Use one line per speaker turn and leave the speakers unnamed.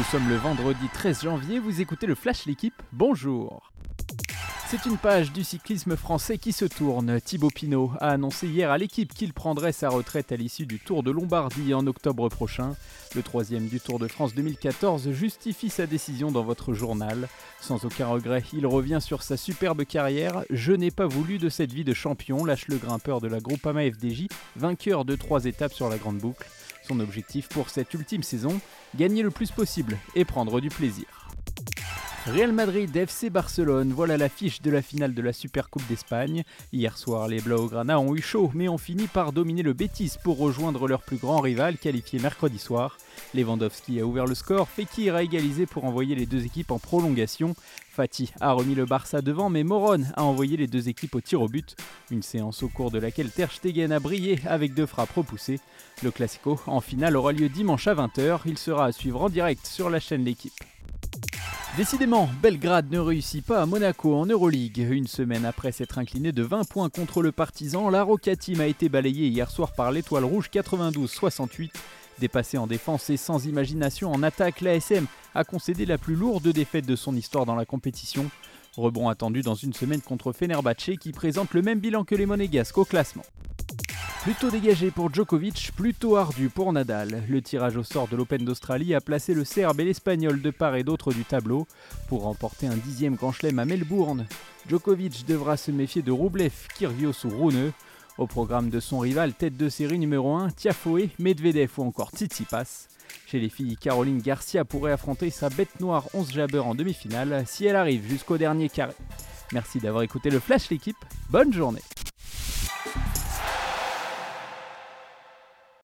Nous sommes le vendredi 13 janvier, vous écoutez le Flash L'équipe, bonjour c'est une page du cyclisme français qui se tourne. Thibaut Pinot a annoncé hier à l'équipe qu'il prendrait sa retraite à l'issue du Tour de Lombardie en octobre prochain. Le troisième du Tour de France 2014 justifie sa décision dans votre journal. Sans aucun regret, il revient sur sa superbe carrière. Je n'ai pas voulu de cette vie de champion, lâche le grimpeur de la Groupama FDJ, vainqueur de trois étapes sur la grande boucle. Son objectif pour cette ultime saison, gagner le plus possible et prendre du plaisir. Real Madrid FC Barcelone, voilà l'affiche de la finale de la Super Coupe d'Espagne. Hier soir, les Blaugrana ont eu chaud, mais ont fini par dominer le Betis pour rejoindre leur plus grand rival qualifié mercredi soir. Lewandowski a ouvert le score, Fekir a égalisé pour envoyer les deux équipes en prolongation. Fatih a remis le Barça devant, mais Moron a envoyé les deux équipes au tir au but. Une séance au cours de laquelle Ter Stegen a brillé avec deux frappes repoussées. Le Classico en finale aura lieu dimanche à 20h. Il sera à suivre en direct sur la chaîne L'équipe. Décidément, Belgrade ne réussit pas à Monaco en Euroleague. Une semaine après s'être incliné de 20 points contre le Partizan, la Roca Team a été balayée hier soir par l'Étoile Rouge 92-68. Dépassé en défense et sans imagination en attaque, l'ASM a concédé la plus lourde défaite de son histoire dans la compétition. Rebond attendu dans une semaine contre Fenerbahce qui présente le même bilan que les Monégasques au classement. Plutôt dégagé pour Djokovic, plutôt ardu pour Nadal. Le tirage au sort de l'Open d'Australie a placé le Serbe et l'Espagnol de part et d'autre du tableau. Pour remporter un dixième grand chelem à Melbourne, Djokovic devra se méfier de Rublev, Kyrgios ou Rune. Au programme de son rival, tête de série numéro 1, Tiafoe, Medvedev ou encore Tsitsipas. Chez les filles, Caroline Garcia pourrait affronter sa bête noire 11 jabber en demi-finale si elle arrive jusqu'au dernier carré. Merci d'avoir écouté le Flash l'équipe, bonne journée